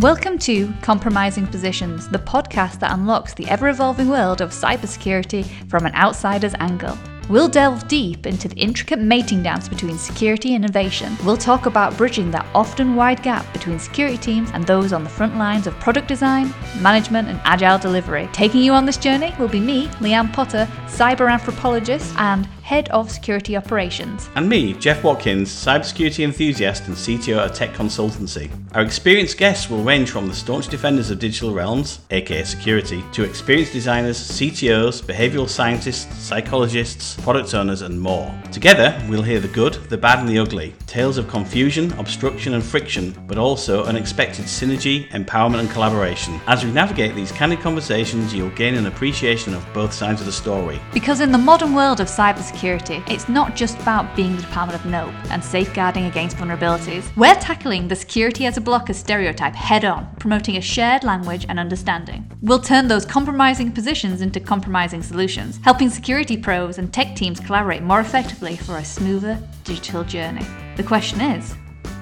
Welcome to Compromising Positions, the podcast that unlocks the ever evolving world of cybersecurity from an outsider's angle. We'll delve deep into the intricate mating dance between security and innovation. We'll talk about bridging that often wide gap between security teams and those on the front lines of product design, management, and agile delivery. Taking you on this journey will be me, Lianne Potter, cyber anthropologist and Head of Security Operations. And me, Jeff Watkins, cybersecurity enthusiast and CTO at tech consultancy. Our experienced guests will range from the staunch defenders of digital realms, aka security, to experienced designers, CTOs, behavioural scientists, psychologists, product owners, and more. Together, we'll hear the good, the bad, and the ugly, tales of confusion, obstruction, and friction, but also unexpected synergy, empowerment, and collaboration. As we navigate these candid conversations, you'll gain an appreciation of both sides of the story. Because in the modern world of cybersecurity, it's not just about being the Department of NOPE and safeguarding against vulnerabilities. We're tackling the security as a blocker stereotype head on, promoting a shared language and understanding. We'll turn those compromising positions into compromising solutions, helping security pros and teams collaborate more effectively for a smoother digital journey. The question is,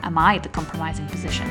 am I the compromising position?